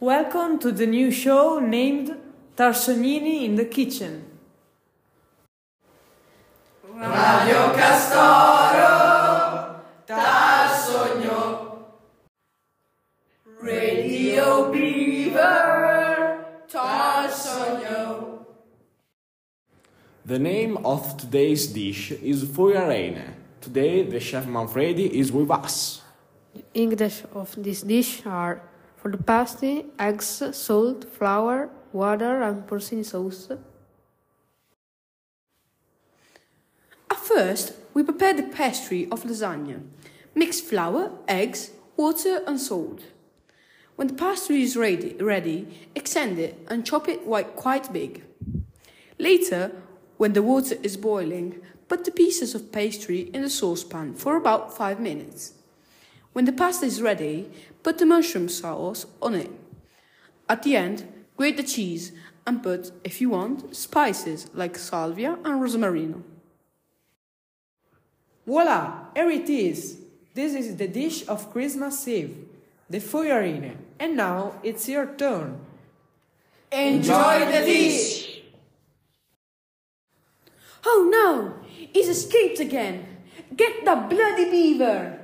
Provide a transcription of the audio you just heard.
Welcome to the new show named Tarsonini in the Kitchen. Radio Castoro, Tarsogno, Radio Beaver, Tarsogno. The name of today's dish is Feuerreine. Today the chef Manfredi is with us. The ingredients of this dish are for the pasty, eggs, salt, flour, water and porcini sauce. At first, we prepare the pastry of lasagna. Mix flour, eggs, water and salt. When the pastry is ready, ready extend it and chop it quite big. Later, when the water is boiling, put the pieces of pastry in the saucepan for about 5 minutes. When the pasta is ready, put the mushroom sauce on it. At the end, grate the cheese and put, if you want, spices like salvia and rosmarino. Voila, here it is. This is the dish of Christmas Eve, the Feuerine. And now it's your turn. Enjoy the dish! Oh no! He's escaped again! Get the bloody beaver!